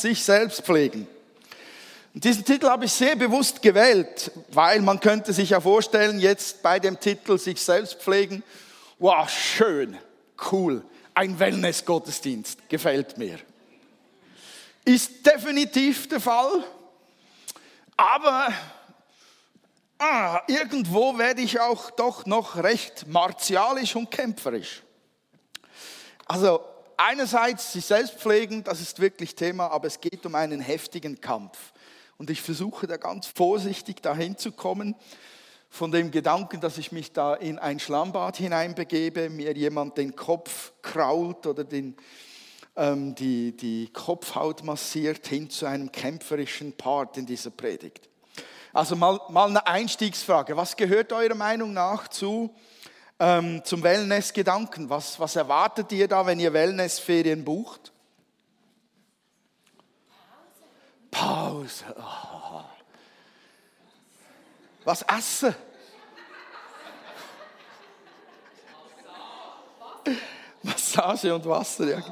sich selbst pflegen. Und diesen Titel habe ich sehr bewusst gewählt, weil man könnte sich ja vorstellen, jetzt bei dem Titel sich selbst pflegen, wow, schön, cool, ein Wellness-Gottesdienst, gefällt mir. Ist definitiv der Fall, aber ah, irgendwo werde ich auch doch noch recht martialisch und kämpferisch. Also einerseits sich selbst pflegen, das ist wirklich Thema, aber es geht um einen heftigen Kampf. Und ich versuche da ganz vorsichtig dahin zu kommen, von dem Gedanken, dass ich mich da in ein Schlammbad hineinbegebe, mir jemand den Kopf krault oder den, ähm, die, die Kopfhaut massiert, hin zu einem kämpferischen Part in dieser Predigt. Also mal, mal eine Einstiegsfrage. Was gehört eurer Meinung nach zu, ähm, zum Wellness-Gedanken? Was, was erwartet ihr da, wenn ihr Wellness-Ferien bucht? Pause. Oh. Was essen? Massage und Wasser. Ja.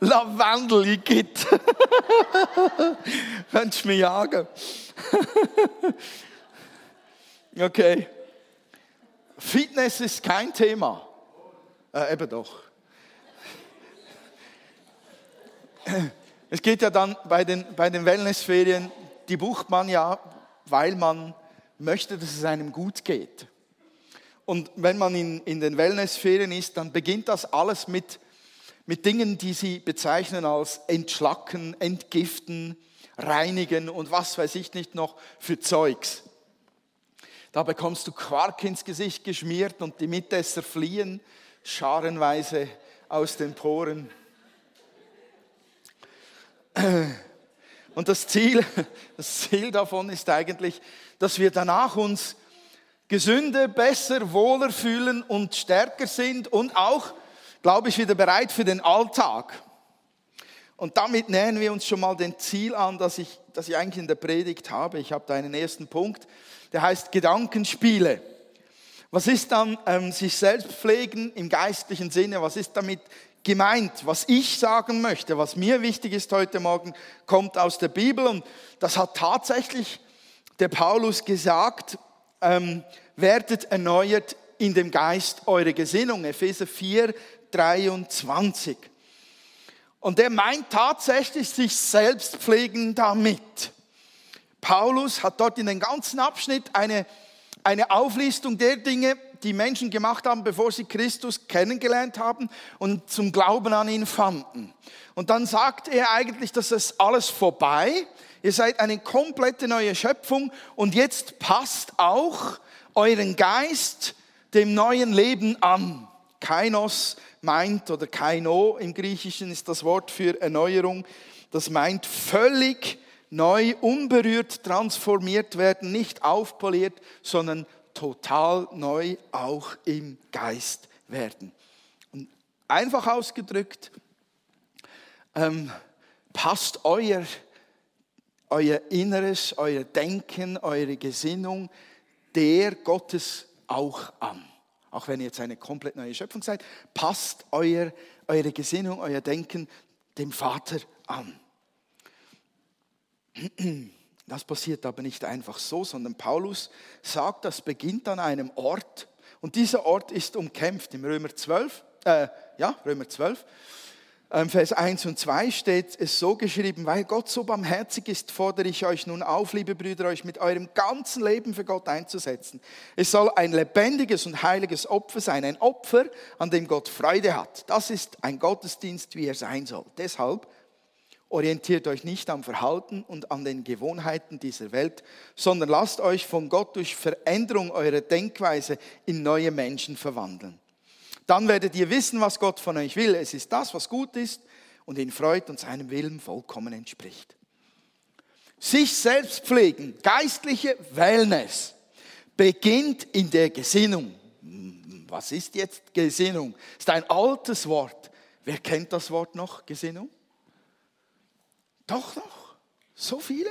Lavendel, Igitt. Könntest du mich jagen? okay. Fitness ist kein Thema. Äh, eben doch. Es geht ja dann bei den, bei den Wellnessferien, die bucht man ja, weil man möchte, dass es einem gut geht. Und wenn man in, in den Wellnessferien ist, dann beginnt das alles mit, mit Dingen, die sie bezeichnen als entschlacken, entgiften, reinigen und was weiß ich nicht noch für Zeugs. Da bekommst du Quark ins Gesicht geschmiert und die Mitesser fliehen scharenweise aus den Poren. Und das Ziel, das Ziel davon ist eigentlich, dass wir danach uns gesünder, besser, wohler fühlen und stärker sind und auch, glaube ich, wieder bereit für den Alltag. Und damit nähern wir uns schon mal den Ziel an, das ich, das ich eigentlich in der Predigt habe. Ich habe da einen ersten Punkt, der heißt Gedankenspiele. Was ist dann ähm, sich selbst pflegen im geistlichen Sinne? Was ist damit gemeint, was ich sagen möchte, was mir wichtig ist heute Morgen, kommt aus der Bibel und das hat tatsächlich der Paulus gesagt, ähm, werdet erneuert in dem Geist eure Gesinnung, Epheser 4, 23. Und er meint tatsächlich sich selbst pflegen damit. Paulus hat dort in den ganzen Abschnitt eine, eine Auflistung der Dinge die Menschen gemacht haben, bevor sie Christus kennengelernt haben und zum Glauben an ihn fanden. Und dann sagt er eigentlich, dass es alles vorbei. Ihr seid eine komplette neue Schöpfung und jetzt passt auch euren Geist dem neuen Leben an. Kainos meint, oder Kaino im Griechischen ist das Wort für Erneuerung, das meint völlig neu, unberührt transformiert werden, nicht aufpoliert, sondern total neu auch im Geist werden. Und einfach ausgedrückt, ähm, passt euer, euer Inneres, euer Denken, eure Gesinnung der Gottes auch an. Auch wenn ihr jetzt eine komplett neue Schöpfung seid, passt euer, eure Gesinnung, euer Denken dem Vater an. Das passiert aber nicht einfach so, sondern Paulus sagt, das beginnt an einem Ort und dieser Ort ist umkämpft. Im Römer 12, äh, ja, Römer 12, ähm, Vers 1 und 2 steht es so geschrieben, weil Gott so barmherzig ist, fordere ich euch nun auf, liebe Brüder, euch mit eurem ganzen Leben für Gott einzusetzen. Es soll ein lebendiges und heiliges Opfer sein, ein Opfer, an dem Gott Freude hat. Das ist ein Gottesdienst, wie er sein soll. Deshalb Orientiert euch nicht am Verhalten und an den Gewohnheiten dieser Welt, sondern lasst euch von Gott durch Veränderung eurer Denkweise in neue Menschen verwandeln. Dann werdet ihr wissen, was Gott von euch will. Es ist das, was gut ist und ihn freut und seinem Willen vollkommen entspricht. Sich selbst pflegen, geistliche Wellness, beginnt in der Gesinnung. Was ist jetzt Gesinnung? Ist ein altes Wort. Wer kennt das Wort noch, Gesinnung? Doch, doch. So viele.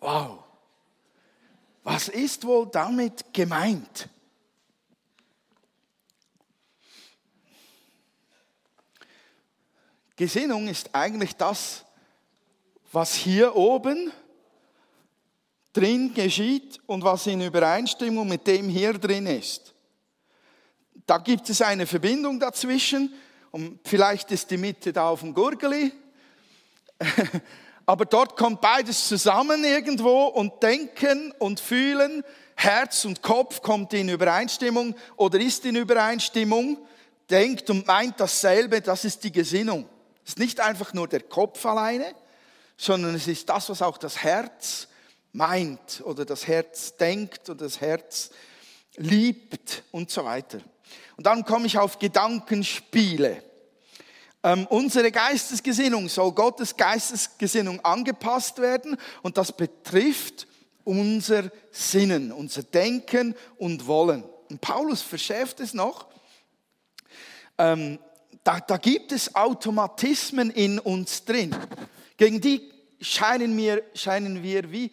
Wow. Was ist wohl damit gemeint? Gesinnung ist eigentlich das, was hier oben drin geschieht und was in Übereinstimmung mit dem hier drin ist. Da gibt es eine Verbindung dazwischen und vielleicht ist die Mitte da auf dem Gurgeli, aber dort kommt beides zusammen irgendwo und Denken und Fühlen, Herz und Kopf kommt in Übereinstimmung oder ist in Übereinstimmung, denkt und meint dasselbe, das ist die Gesinnung. Es ist nicht einfach nur der Kopf alleine, sondern es ist das, was auch das Herz meint oder das Herz denkt oder das Herz liebt und so weiter. Und dann komme ich auf Gedankenspiele. Ähm, unsere Geistesgesinnung soll Gottes Geistesgesinnung angepasst werden und das betrifft unser Sinnen, unser Denken und Wollen. Und Paulus verschärft es noch. Ähm, da, da gibt es Automatismen in uns drin. Gegen die scheinen wir, scheinen wir wie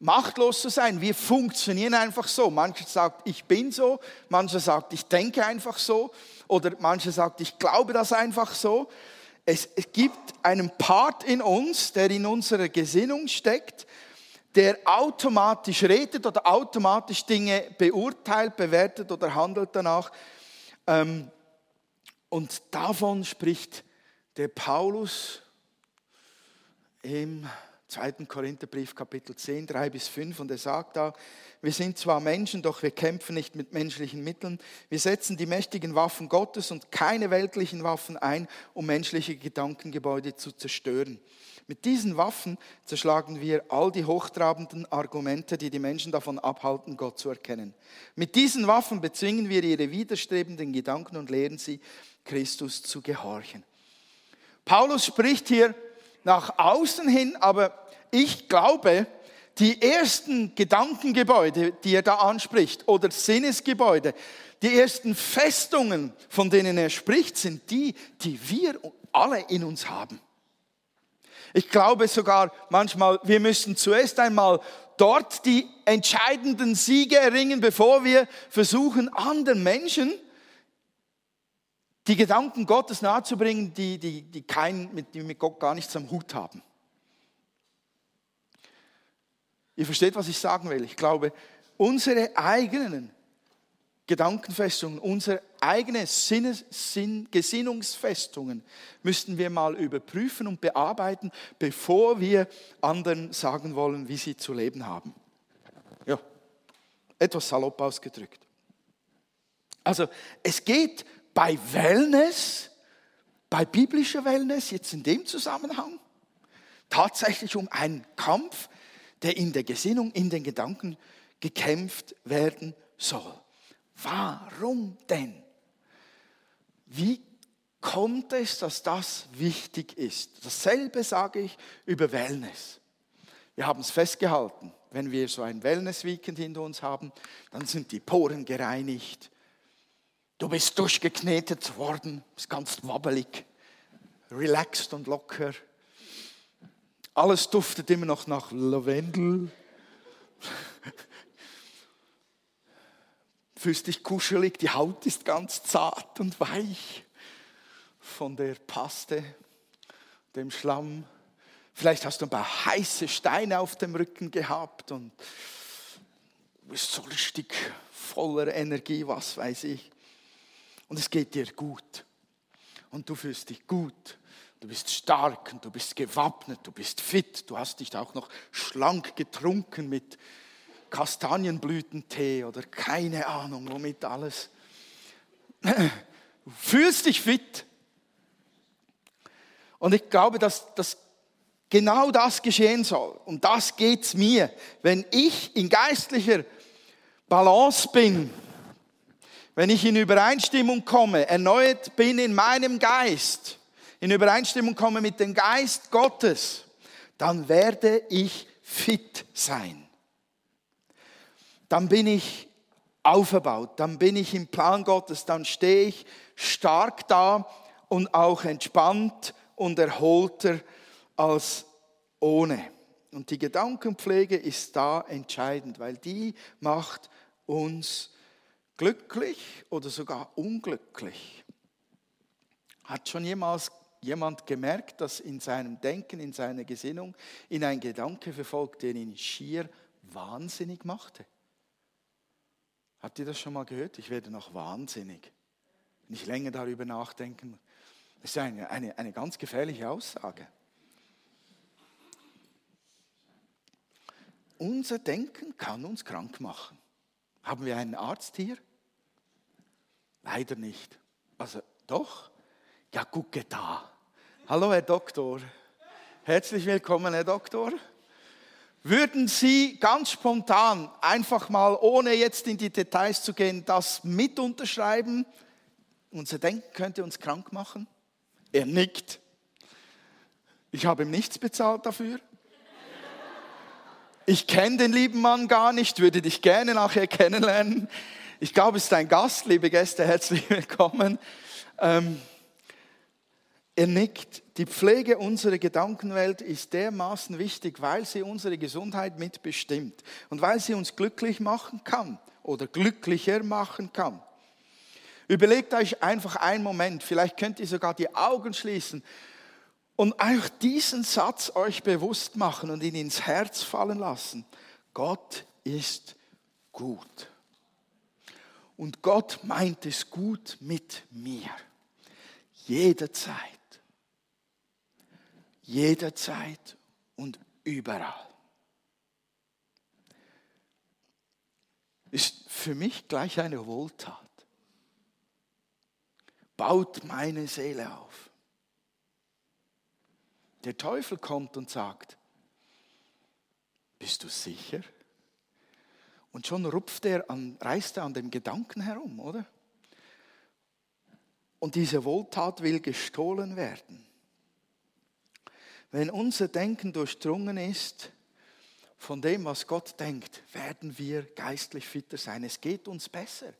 machtlos zu sein. Wir funktionieren einfach so. Manche sagt, ich bin so, manche sagt, ich denke einfach so oder manche sagt, ich glaube das einfach so. Es, es gibt einen Part in uns, der in unserer Gesinnung steckt, der automatisch redet oder automatisch Dinge beurteilt, bewertet oder handelt danach. Ähm, und davon spricht der Paulus im 2. Korintherbrief Kapitel 10, 3 bis 5 und er sagt da, wir sind zwar Menschen, doch wir kämpfen nicht mit menschlichen Mitteln. Wir setzen die mächtigen Waffen Gottes und keine weltlichen Waffen ein, um menschliche Gedankengebäude zu zerstören. Mit diesen Waffen zerschlagen wir all die hochtrabenden Argumente, die die Menschen davon abhalten, Gott zu erkennen. Mit diesen Waffen bezwingen wir ihre widerstrebenden Gedanken und lehren sie, Christus zu gehorchen. Paulus spricht hier nach außen hin, aber ich glaube, die ersten Gedankengebäude, die er da anspricht, oder Sinnesgebäude, die ersten Festungen, von denen er spricht, sind die, die wir alle in uns haben. Ich glaube sogar manchmal, wir müssen zuerst einmal dort die entscheidenden Siege erringen, bevor wir versuchen, anderen Menschen die Gedanken Gottes nahezubringen, die, die, die, kein, mit, die mit Gott gar nichts am Hut haben. Ihr versteht, was ich sagen will. Ich glaube, unsere eigenen Gedankenfestungen, unsere eigenen Sinnes, Sinn, Gesinnungsfestungen müssten wir mal überprüfen und bearbeiten, bevor wir anderen sagen wollen, wie sie zu leben haben. Ja, etwas salopp ausgedrückt. Also es geht bei Wellness, bei biblischer Wellness, jetzt in dem Zusammenhang, tatsächlich um einen Kampf, der in der Gesinnung, in den Gedanken gekämpft werden soll. Warum denn? Wie kommt es, dass das wichtig ist? Dasselbe sage ich über Wellness. Wir haben es festgehalten, wenn wir so ein Wellness-Weekend hinter uns haben, dann sind die Poren gereinigt, Du bist durchgeknetet worden, bist ganz wabbelig, relaxed und locker. Alles duftet immer noch nach Lavendel. Fühlst dich kuschelig, die Haut ist ganz zart und weich von der Paste, dem Schlamm. Vielleicht hast du ein paar heiße Steine auf dem Rücken gehabt und bist so richtig voller Energie, was weiß ich und es geht dir gut. Und du fühlst dich gut. Du bist stark und du bist gewappnet, du bist fit. Du hast dich auch noch schlank getrunken mit Kastanienblütentee oder keine Ahnung, womit alles. Du fühlst dich fit. Und ich glaube, dass, dass genau das geschehen soll. Und das geht's mir. Wenn ich in geistlicher Balance bin, wenn ich in Übereinstimmung komme, erneut bin in meinem Geist, in Übereinstimmung komme mit dem Geist Gottes, dann werde ich fit sein. Dann bin ich aufgebaut, dann bin ich im Plan Gottes, dann stehe ich stark da und auch entspannt und erholter als ohne. Und die Gedankenpflege ist da entscheidend, weil die macht uns glücklich oder sogar unglücklich? Hat schon jemals jemand gemerkt, dass in seinem Denken, in seiner Gesinnung, in ein Gedanke verfolgt, der ihn schier wahnsinnig machte? Habt ihr das schon mal gehört? Ich werde noch wahnsinnig, ich länger darüber nachdenken. Das ist eine, eine, eine ganz gefährliche Aussage. Unser Denken kann uns krank machen. Haben wir einen Arzt hier? Leider nicht. Also doch? Ja, gucke da. Hallo, Herr Doktor. Herzlich willkommen, Herr Doktor. Würden Sie ganz spontan, einfach mal, ohne jetzt in die Details zu gehen, das mit unterschreiben? Unser Denken könnte uns krank machen? Er nickt. Ich habe ihm nichts bezahlt dafür. Ich kenne den lieben Mann gar nicht, würde dich gerne nachher kennenlernen. Ich glaube, es ist ein Gast, liebe Gäste, herzlich willkommen. Ähm, er nickt. Die Pflege unserer Gedankenwelt ist dermaßen wichtig, weil sie unsere Gesundheit mitbestimmt und weil sie uns glücklich machen kann oder glücklicher machen kann. Überlegt euch einfach einen Moment, vielleicht könnt ihr sogar die Augen schließen und einfach diesen Satz euch bewusst machen und ihn ins Herz fallen lassen. Gott ist gut. Und Gott meint es gut mit mir. Jederzeit. Jederzeit und überall. Ist für mich gleich eine Wohltat baut meine Seele auf. Der Teufel kommt und sagt, bist du sicher? Und schon rupft er an, reißt er an dem Gedanken herum, oder? Und diese Wohltat will gestohlen werden. Wenn unser Denken durchdrungen ist von dem, was Gott denkt, werden wir geistlich fitter sein. Es geht uns besser.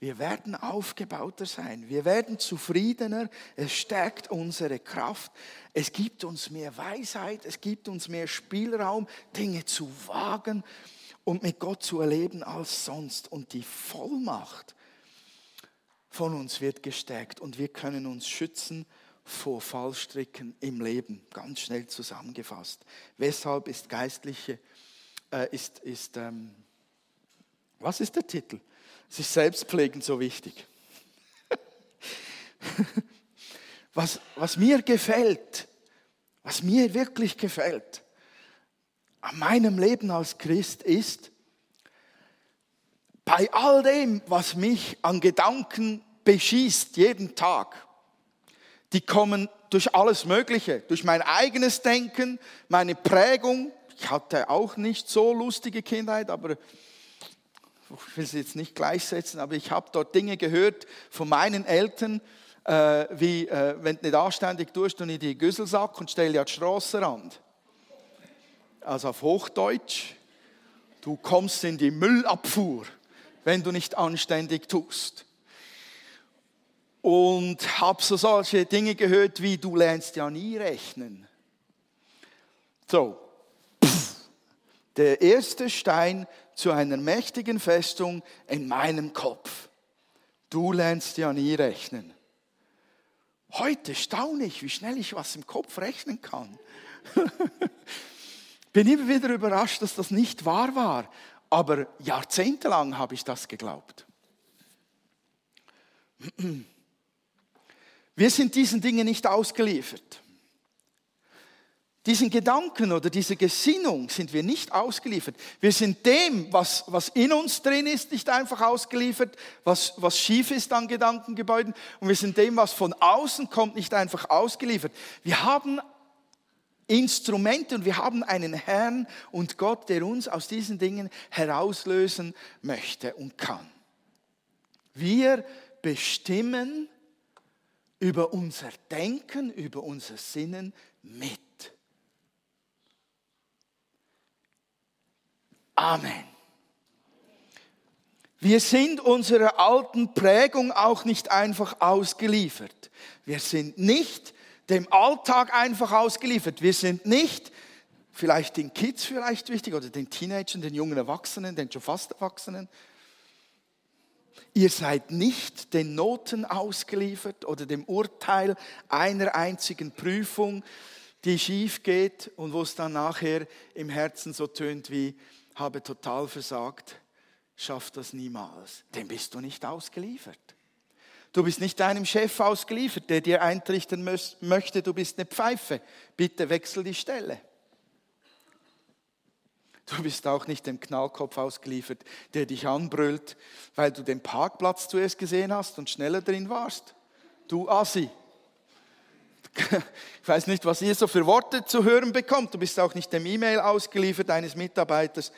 Wir werden aufgebauter sein. Wir werden zufriedener. Es stärkt unsere Kraft. Es gibt uns mehr Weisheit. Es gibt uns mehr Spielraum, Dinge zu wagen und mit Gott zu erleben als sonst. Und die Vollmacht von uns wird gestärkt und wir können uns schützen vor Fallstricken im Leben. Ganz schnell zusammengefasst. Weshalb ist geistliche äh, ist, ist ähm, was ist der Titel? Sich selbst pflegen so wichtig. was, was mir gefällt, was mir wirklich gefällt an meinem Leben als Christ ist, bei all dem, was mich an Gedanken beschießt jeden Tag, die kommen durch alles Mögliche, durch mein eigenes Denken, meine Prägung, ich hatte auch nicht so lustige Kindheit, aber ich will sie jetzt nicht gleichsetzen, aber ich habe dort Dinge gehört von meinen Eltern, äh, wie äh, wenn du nicht anständig tust, dann in die Güsselsack und stell ja die Strassenrand. Also auf Hochdeutsch, du kommst in die Müllabfuhr, wenn du nicht anständig tust. Und habe so solche Dinge gehört wie, du lernst ja nie rechnen. So, der erste Stein zu einer mächtigen Festung in meinem Kopf. Du lernst ja nie rechnen. Heute staune ich, wie schnell ich was im Kopf rechnen kann. Bin immer wieder überrascht, dass das nicht wahr war. Aber jahrzehntelang habe ich das geglaubt. Wir sind diesen Dingen nicht ausgeliefert. Diesen Gedanken oder diese Gesinnung sind wir nicht ausgeliefert. Wir sind dem, was, was in uns drin ist, nicht einfach ausgeliefert, was, was schief ist an Gedankengebäuden. Und wir sind dem, was von außen kommt, nicht einfach ausgeliefert. Wir haben Instrumente und wir haben einen Herrn und Gott, der uns aus diesen Dingen herauslösen möchte und kann. Wir bestimmen über unser Denken, über unser Sinnen mit. Amen. Wir sind unserer alten Prägung auch nicht einfach ausgeliefert. Wir sind nicht dem Alltag einfach ausgeliefert. Wir sind nicht vielleicht den Kids vielleicht wichtig oder den Teenagern, den jungen Erwachsenen, den schon fast Erwachsenen. Ihr seid nicht den Noten ausgeliefert oder dem Urteil einer einzigen Prüfung, die schief geht und wo es dann nachher im Herzen so tönt wie, habe total versagt, schafft das niemals. Dem bist du nicht ausgeliefert. Du bist nicht deinem Chef ausgeliefert, der dir eintrichten möchte, du bist eine Pfeife. Bitte wechsel die Stelle. Du bist auch nicht dem Knallkopf ausgeliefert, der dich anbrüllt, weil du den Parkplatz zuerst gesehen hast und schneller drin warst. Du Assi. Ich weiß nicht, was ihr so für Worte zu hören bekommt. Du bist auch nicht dem E-Mail ausgeliefert eines Mitarbeiters,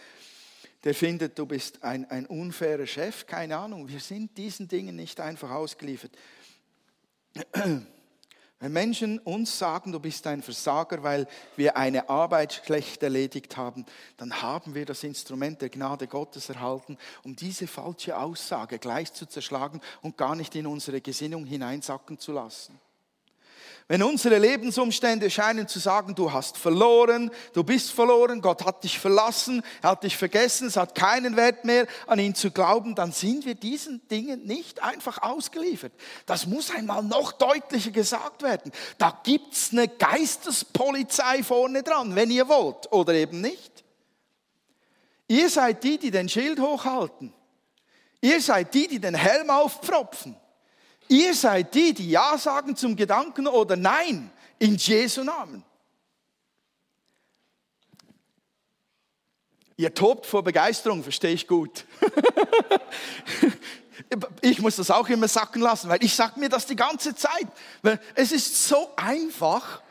der findet, du bist ein, ein unfairer Chef. Keine Ahnung. Wir sind diesen Dingen nicht einfach ausgeliefert. Wenn Menschen uns sagen, du bist ein Versager, weil wir eine Arbeit schlecht erledigt haben, dann haben wir das Instrument der Gnade Gottes erhalten, um diese falsche Aussage gleich zu zerschlagen und gar nicht in unsere Gesinnung hineinsacken zu lassen. Wenn unsere Lebensumstände scheinen zu sagen, du hast verloren, du bist verloren, Gott hat dich verlassen, er hat dich vergessen, es hat keinen Wert mehr, an ihn zu glauben, dann sind wir diesen Dingen nicht einfach ausgeliefert. Das muss einmal noch deutlicher gesagt werden. Da gibt's eine Geistespolizei vorne dran, wenn ihr wollt, oder eben nicht. Ihr seid die, die den Schild hochhalten. Ihr seid die, die den Helm aufpfropfen. Ihr seid die, die Ja sagen zum Gedanken oder Nein in Jesu Namen. Ihr tobt vor Begeisterung, verstehe ich gut. ich muss das auch immer sacken lassen, weil ich sage mir das die ganze Zeit. Es ist so einfach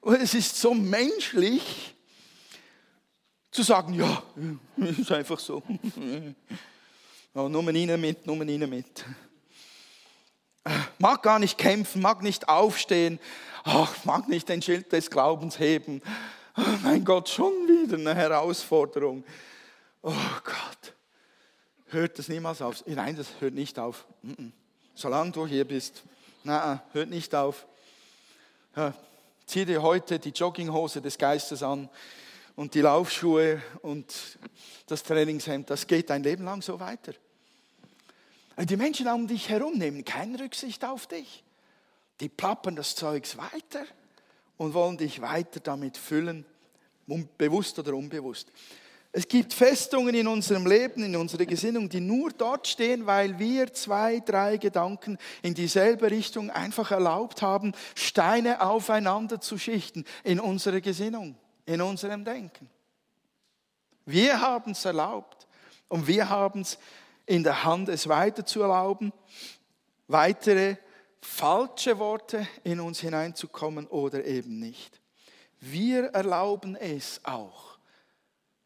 und es ist so menschlich zu sagen, ja, ist einfach so. Ja, nur rein mit, nur rein mit mag gar nicht kämpfen, mag nicht aufstehen, ach, mag nicht den Schild des Glaubens heben. Oh mein Gott, schon wieder eine Herausforderung. Oh Gott, hört das niemals auf? Nein, das hört nicht auf. Solange du hier bist, nein, hört nicht auf. Zieh dir heute die Jogginghose des Geistes an und die Laufschuhe und das Trainingshemd. Das geht dein Leben lang so weiter. Die Menschen um dich herum nehmen keine Rücksicht auf dich. Die plappern das Zeugs weiter und wollen dich weiter damit füllen, bewusst oder unbewusst. Es gibt Festungen in unserem Leben, in unserer Gesinnung, die nur dort stehen, weil wir zwei, drei Gedanken in dieselbe Richtung einfach erlaubt haben, Steine aufeinander zu schichten in unserer Gesinnung, in unserem Denken. Wir haben es erlaubt und wir haben es in der Hand, es weiter zu erlauben, weitere falsche Worte in uns hineinzukommen oder eben nicht. Wir erlauben es auch,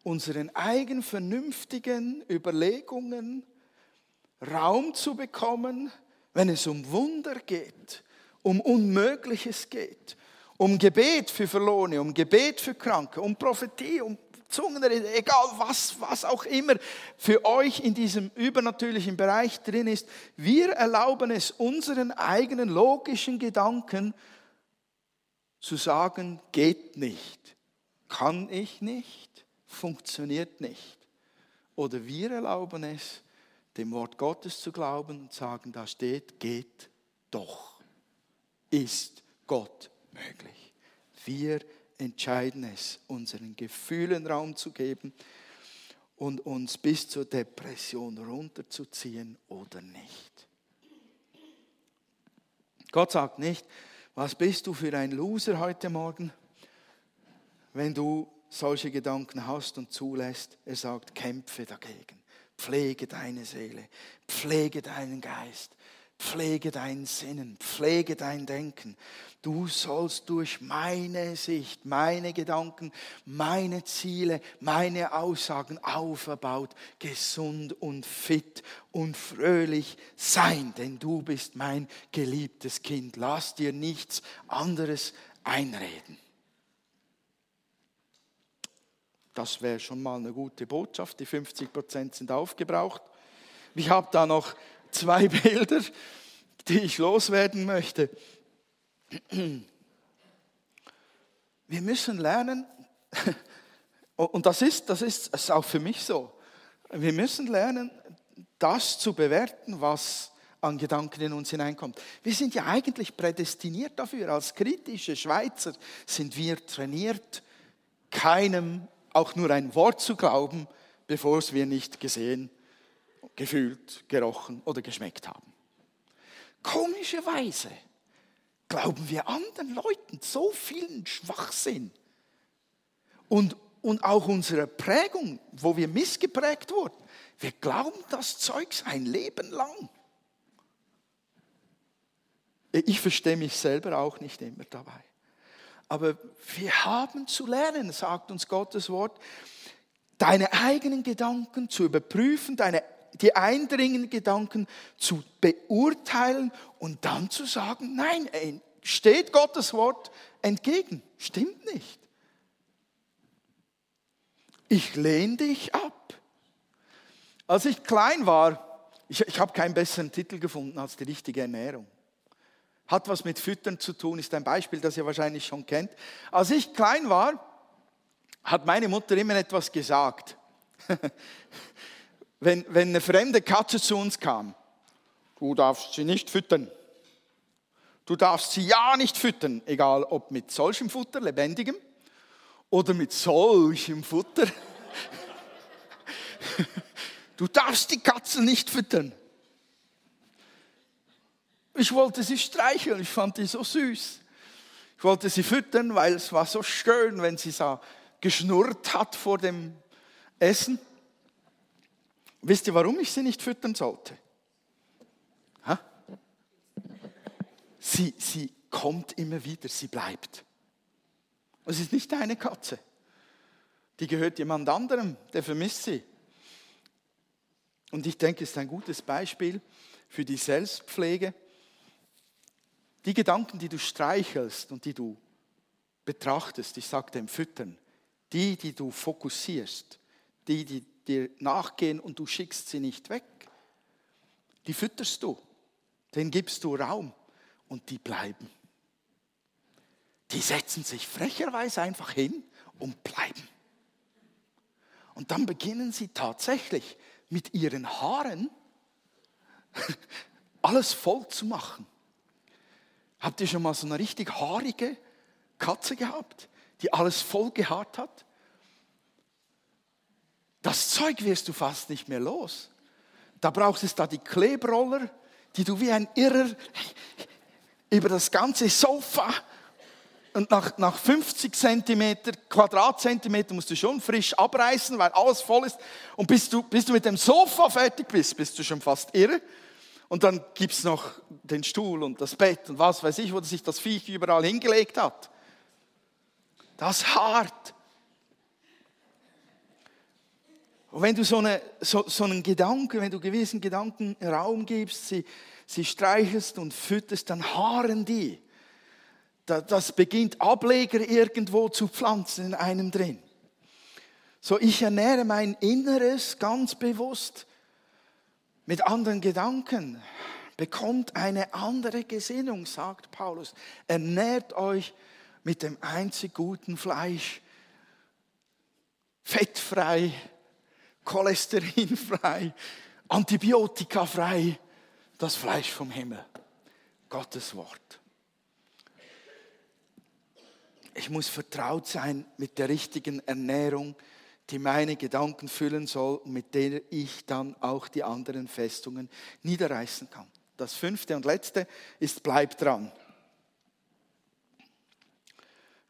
unseren eigen vernünftigen Überlegungen Raum zu bekommen, wenn es um Wunder geht, um Unmögliches geht, um Gebet für Verlorene, um Gebet für Kranke, um Prophetie, um Zungenrede, egal was, was auch immer für euch in diesem übernatürlichen Bereich drin ist. Wir erlauben es unseren eigenen logischen Gedanken zu sagen, geht nicht, kann ich nicht, funktioniert nicht. Oder wir erlauben es, dem Wort Gottes zu glauben und sagen, da steht, geht doch, ist Gott möglich. Wir entscheiden es, unseren Gefühlen Raum zu geben und uns bis zur Depression runterzuziehen oder nicht. Gott sagt nicht, was bist du für ein Loser heute Morgen, wenn du solche Gedanken hast und zulässt. Er sagt, kämpfe dagegen, pflege deine Seele, pflege deinen Geist, Pflege dein Sinnen, pflege dein Denken. Du sollst durch meine Sicht, meine Gedanken, meine Ziele, meine Aussagen auferbaut, gesund und fit und fröhlich sein, denn du bist mein geliebtes Kind. Lass dir nichts anderes einreden. Das wäre schon mal eine gute Botschaft. Die 50 Prozent sind aufgebraucht. Ich habe da noch zwei Bilder, die ich loswerden möchte. Wir müssen lernen, und das ist, das ist, das auch für mich so, wir müssen lernen, das zu bewerten, was an Gedanken in uns hineinkommt. Wir sind ja eigentlich prädestiniert dafür. Als kritische Schweizer sind wir trainiert, keinem auch nur ein Wort zu glauben, bevor es wir nicht gesehen, gefühlt, gerochen oder geschmeckt haben. Komischerweise glauben wir anderen Leuten so vielen Schwachsinn und, und auch unsere Prägung, wo wir missgeprägt wurden. Wir glauben das Zeugs ein Leben lang. Ich verstehe mich selber auch nicht immer dabei. Aber wir haben zu lernen, sagt uns Gottes Wort, deine eigenen Gedanken zu überprüfen, deine, die eindringenden Gedanken zu beurteilen und dann zu sagen, nein, steht Gottes Wort entgegen. Stimmt nicht. Ich lehne dich ab. Als ich klein war, ich, ich habe keinen besseren Titel gefunden als die richtige Ernährung hat was mit Füttern zu tun, ist ein Beispiel, das ihr wahrscheinlich schon kennt. Als ich klein war, hat meine Mutter immer etwas gesagt. wenn, wenn eine fremde Katze zu uns kam, du darfst sie nicht füttern. Du darfst sie ja nicht füttern, egal ob mit solchem Futter, lebendigem, oder mit solchem Futter. Du darfst die Katzen nicht füttern. Ich wollte sie streicheln, ich fand die so süß. Ich wollte sie füttern, weil es war so schön, wenn sie so geschnurrt hat vor dem Essen. Wisst ihr, warum ich sie nicht füttern sollte? Ha? Sie, sie kommt immer wieder, sie bleibt. Es ist nicht deine Katze. Die gehört jemand anderem, der vermisst sie. Und ich denke, es ist ein gutes Beispiel für die Selbstpflege. Die Gedanken, die du streichelst und die du betrachtest, ich sage dem Füttern, die, die du fokussierst, die, die dir nachgehen und du schickst sie nicht weg, die fütterst du, denen gibst du Raum und die bleiben. Die setzen sich frecherweise einfach hin und bleiben. Und dann beginnen sie tatsächlich mit ihren Haaren alles voll zu machen. Habt ihr schon mal so eine richtig haarige Katze gehabt, die alles voll gehaart hat? Das Zeug wirst du fast nicht mehr los. Da brauchst es da die Klebroller, die du wie ein Irrer über das ganze Sofa und nach, nach 50 Zentimeter, Quadratzentimeter musst du schon frisch abreißen, weil alles voll ist. Und bis du, bis du mit dem Sofa fertig bist, bist du schon fast irre. Und dann gibt es noch den Stuhl und das Bett und was weiß ich, wo sich das Viech überall hingelegt hat. Das hart. Und wenn du so, eine, so, so einen Gedanken, wenn du gewissen Gedanken Raum gibst, sie, sie streichelst und fütterst, dann haaren die. Das beginnt Ableger irgendwo zu pflanzen in einem drin. So, ich ernähre mein Inneres ganz bewusst mit anderen Gedanken, bekommt eine andere Gesinnung, sagt Paulus. Ernährt euch mit dem einzig guten Fleisch, fettfrei, cholesterinfrei, antibiotikafrei, das Fleisch vom Himmel, Gottes Wort. Ich muss vertraut sein mit der richtigen Ernährung, die meine Gedanken füllen soll und mit der ich dann auch die anderen Festungen niederreißen kann. Das fünfte und letzte ist, bleib dran.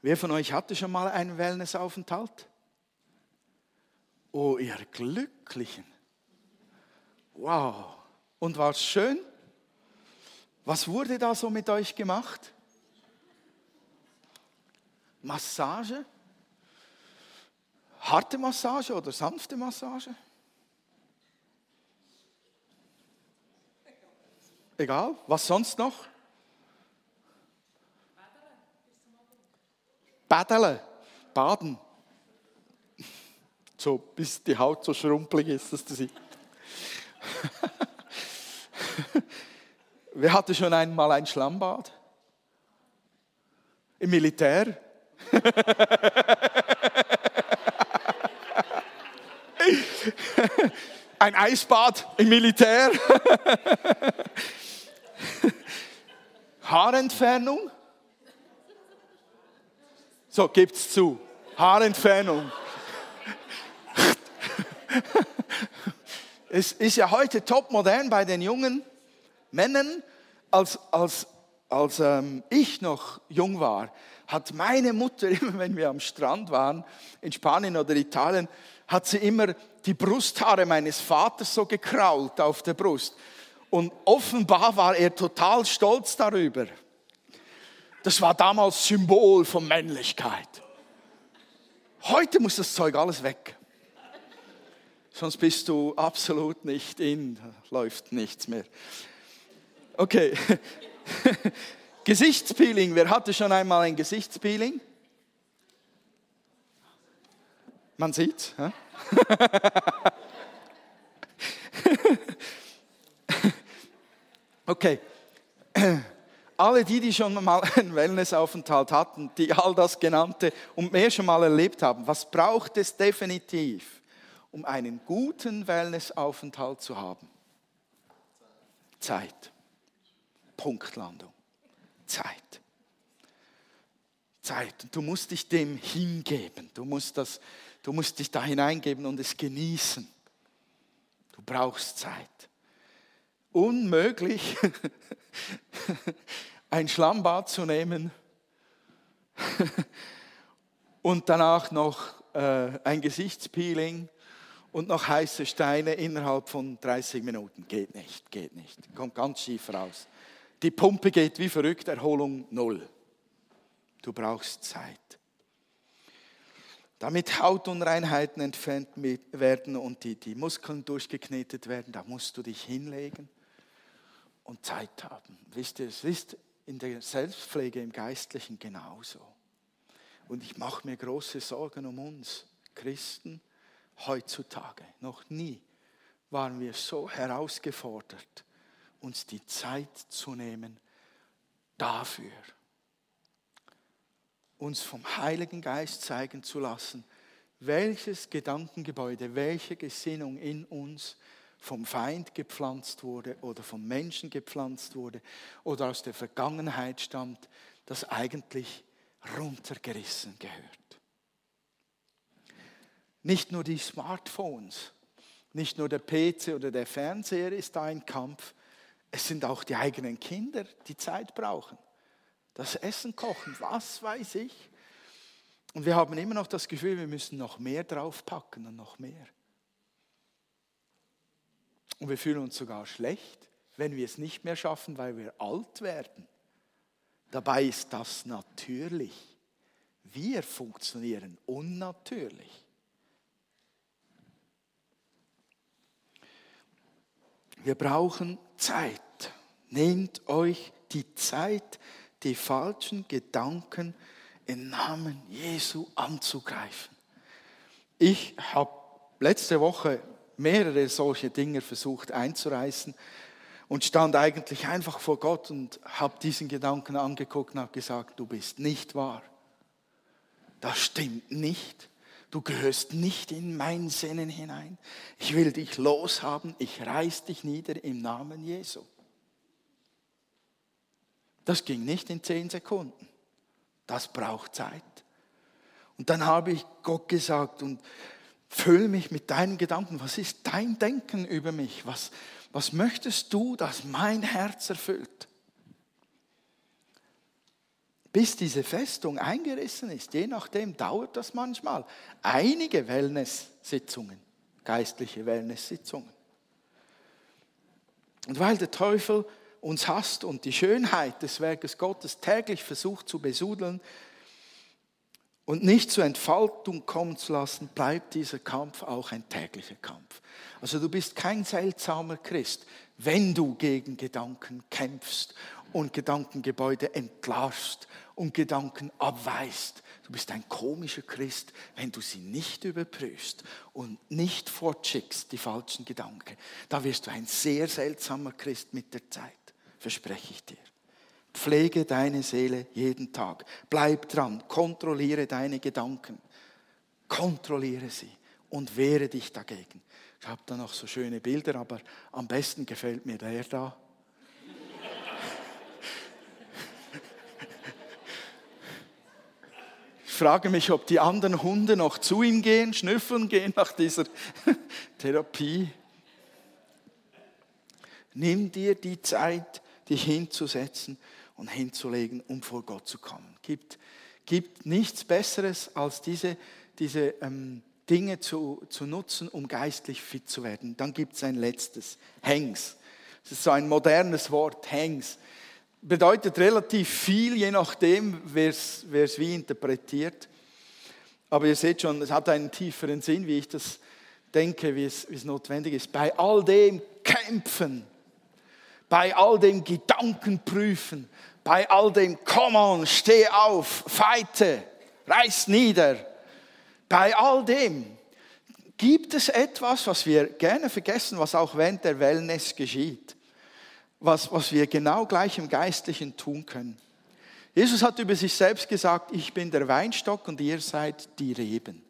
Wer von euch hatte schon mal einen Wellnessaufenthalt? Oh, ihr Glücklichen. Wow. Und war es schön? Was wurde da so mit euch gemacht? Massage? Harte Massage oder sanfte Massage? Egal, was sonst noch? Badeln, baden. So, bis die Haut so schrumpelig ist, dass du sie. Wer hatte schon einmal ein Schlammbad? Im Militär? ein Eisbad im Militär. Haarentfernung? So, gibt's zu. Haarentfernung. es ist ja heute top modern bei den jungen Männern. Als, als, als ähm, ich noch jung war, hat meine Mutter, immer wenn wir am Strand waren, in Spanien oder Italien, hat sie immer die Brusthaare meines Vaters so gekrault auf der Brust. Und offenbar war er total stolz darüber. Das war damals Symbol von Männlichkeit. Heute muss das Zeug alles weg. Sonst bist du absolut nicht in, läuft nichts mehr. Okay. Gesichtspeeling. Wer hatte schon einmal ein Gesichtspeeling? Man sieht. okay. Alle die, die schon mal einen Wellnessaufenthalt hatten, die all das genannte und mehr schon mal erlebt haben, was braucht es definitiv, um einen guten Wellnessaufenthalt zu haben? Zeit. Punktlandung. Zeit. Zeit. Und du musst dich dem hingeben. Du musst, das, du musst dich da hineingeben und es genießen. Du brauchst Zeit. Unmöglich, ein Schlammbad zu nehmen und danach noch äh, ein Gesichtspeeling und noch heiße Steine innerhalb von 30 Minuten. Geht nicht, geht nicht. Kommt ganz schief raus. Die Pumpe geht wie verrückt, Erholung null. Du brauchst Zeit. Damit Hautunreinheiten entfernt werden und die, die Muskeln durchgeknetet werden, da musst du dich hinlegen und Zeit haben. Wisst ihr, es ist in der Selbstpflege im Geistlichen genauso. Und ich mache mir große Sorgen um uns Christen heutzutage. Noch nie waren wir so herausgefordert, uns die Zeit zu nehmen dafür, uns vom Heiligen Geist zeigen zu lassen, welches Gedankengebäude, welche Gesinnung in uns vom Feind gepflanzt wurde oder vom Menschen gepflanzt wurde oder aus der Vergangenheit stammt, das eigentlich runtergerissen gehört. Nicht nur die Smartphones, nicht nur der PC oder der Fernseher ist da ein Kampf, es sind auch die eigenen Kinder, die Zeit brauchen. Das Essen kochen, was weiß ich. Und wir haben immer noch das Gefühl, wir müssen noch mehr draufpacken und noch mehr. Und wir fühlen uns sogar schlecht, wenn wir es nicht mehr schaffen, weil wir alt werden. Dabei ist das natürlich. Wir funktionieren unnatürlich. Wir brauchen Zeit. Nehmt euch die Zeit, die falschen Gedanken im Namen Jesu anzugreifen. Ich habe letzte Woche mehrere solche Dinge versucht einzureißen und stand eigentlich einfach vor Gott und habe diesen Gedanken angeguckt und habe gesagt, du bist nicht wahr. Das stimmt nicht. Du gehörst nicht in mein Sinnen hinein. Ich will dich loshaben. Ich reiß dich nieder im Namen Jesu. Das ging nicht in zehn Sekunden. Das braucht Zeit. Und dann habe ich Gott gesagt und fülle mich mit deinen Gedanken. Was ist dein Denken über mich? Was, was möchtest du, dass mein Herz erfüllt? Bis diese Festung eingerissen ist. Je nachdem dauert das manchmal. Einige Wellness-Sitzungen, geistliche Wellness-Sitzungen. Und weil der Teufel uns hasst und die Schönheit des Werkes Gottes täglich versucht zu besudeln und nicht zur Entfaltung kommen zu lassen, bleibt dieser Kampf auch ein täglicher Kampf. Also du bist kein seltsamer Christ, wenn du gegen Gedanken kämpfst und Gedankengebäude entlarvst und Gedanken abweist. Du bist ein komischer Christ, wenn du sie nicht überprüfst und nicht fortschickst, die falschen Gedanken. Da wirst du ein sehr seltsamer Christ mit der Zeit, verspreche ich dir. Pflege deine Seele jeden Tag. Bleib dran, kontrolliere deine Gedanken. Kontrolliere sie und wehre dich dagegen. Ich habe da noch so schöne Bilder, aber am besten gefällt mir der da. Frage mich, ob die anderen Hunde noch zu ihm gehen, schnüffeln gehen nach dieser Therapie. Nimm dir die Zeit, dich hinzusetzen und hinzulegen, um vor Gott zu kommen. Gibt, gibt nichts Besseres, als diese, diese ähm, Dinge zu, zu nutzen, um geistlich fit zu werden. Dann gibt es ein letztes, Hangs. Das ist so ein modernes Wort, Hangs. Bedeutet relativ viel, je nachdem, wer es wie interpretiert. Aber ihr seht schon, es hat einen tieferen Sinn, wie ich das denke, wie es, wie es notwendig ist. Bei all dem Kämpfen, bei all dem Gedankenprüfen, bei all dem Come on, steh auf, feite, reiß nieder, bei all dem gibt es etwas, was wir gerne vergessen, was auch während der Wellness geschieht, was, was wir genau gleich im Geistlichen tun können. Jesus hat über sich selbst gesagt, ich bin der Weinstock und ihr seid die Reben.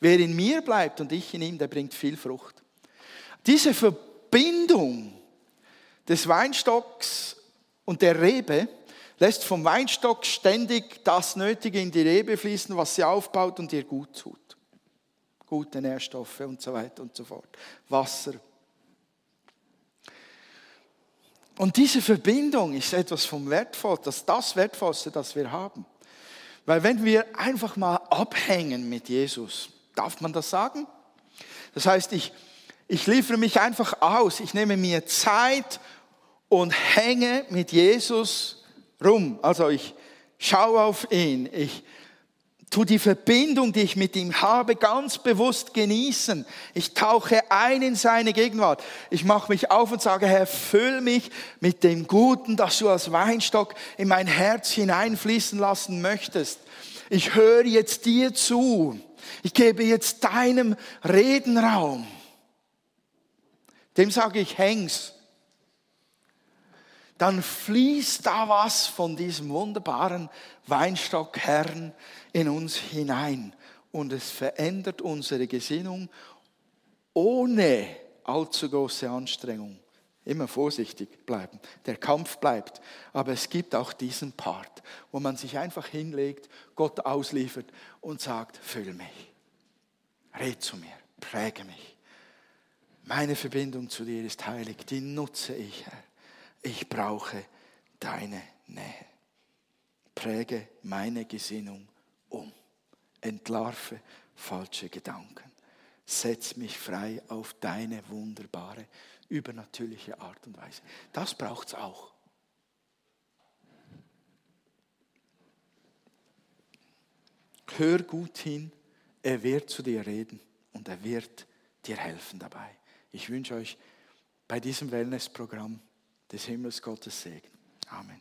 Wer in mir bleibt und ich in ihm, der bringt viel Frucht. Diese Verbindung des Weinstocks und der Rebe lässt vom Weinstock ständig das Nötige in die Rebe fließen, was sie aufbaut und ihr gut tut. Gute Nährstoffe und so weiter und so fort. Wasser. Und diese Verbindung ist etwas vom Wertvollsten, das das Wertvollste, das wir haben. Weil wenn wir einfach mal abhängen mit Jesus, darf man das sagen? Das heißt, ich, ich liefere mich einfach aus, ich nehme mir Zeit und hänge mit Jesus rum. Also ich schaue auf ihn, ich tu die Verbindung, die ich mit ihm habe, ganz bewusst genießen. Ich tauche ein in seine Gegenwart. Ich mache mich auf und sage, Herr, füll mich mit dem Guten, das du als Weinstock in mein Herz hineinfließen lassen möchtest. Ich höre jetzt dir zu. Ich gebe jetzt deinem Redenraum. Dem sage ich, häng's dann fließt da was von diesem wunderbaren Weinstockherrn in uns hinein und es verändert unsere Gesinnung ohne allzu große Anstrengung. Immer vorsichtig bleiben. Der Kampf bleibt. Aber es gibt auch diesen Part, wo man sich einfach hinlegt, Gott ausliefert und sagt, füll mich. Red zu mir, präge mich. Meine Verbindung zu dir ist heilig, die nutze ich, Herr ich brauche deine Nähe. Präge meine Gesinnung um. Entlarve falsche Gedanken. Setz mich frei auf deine wunderbare, übernatürliche Art und Weise. Das braucht es auch. Hör gut hin, er wird zu dir reden und er wird dir helfen dabei. Ich wünsche euch bei diesem Wellnessprogramm des Himmels Gottes Segen. Amen.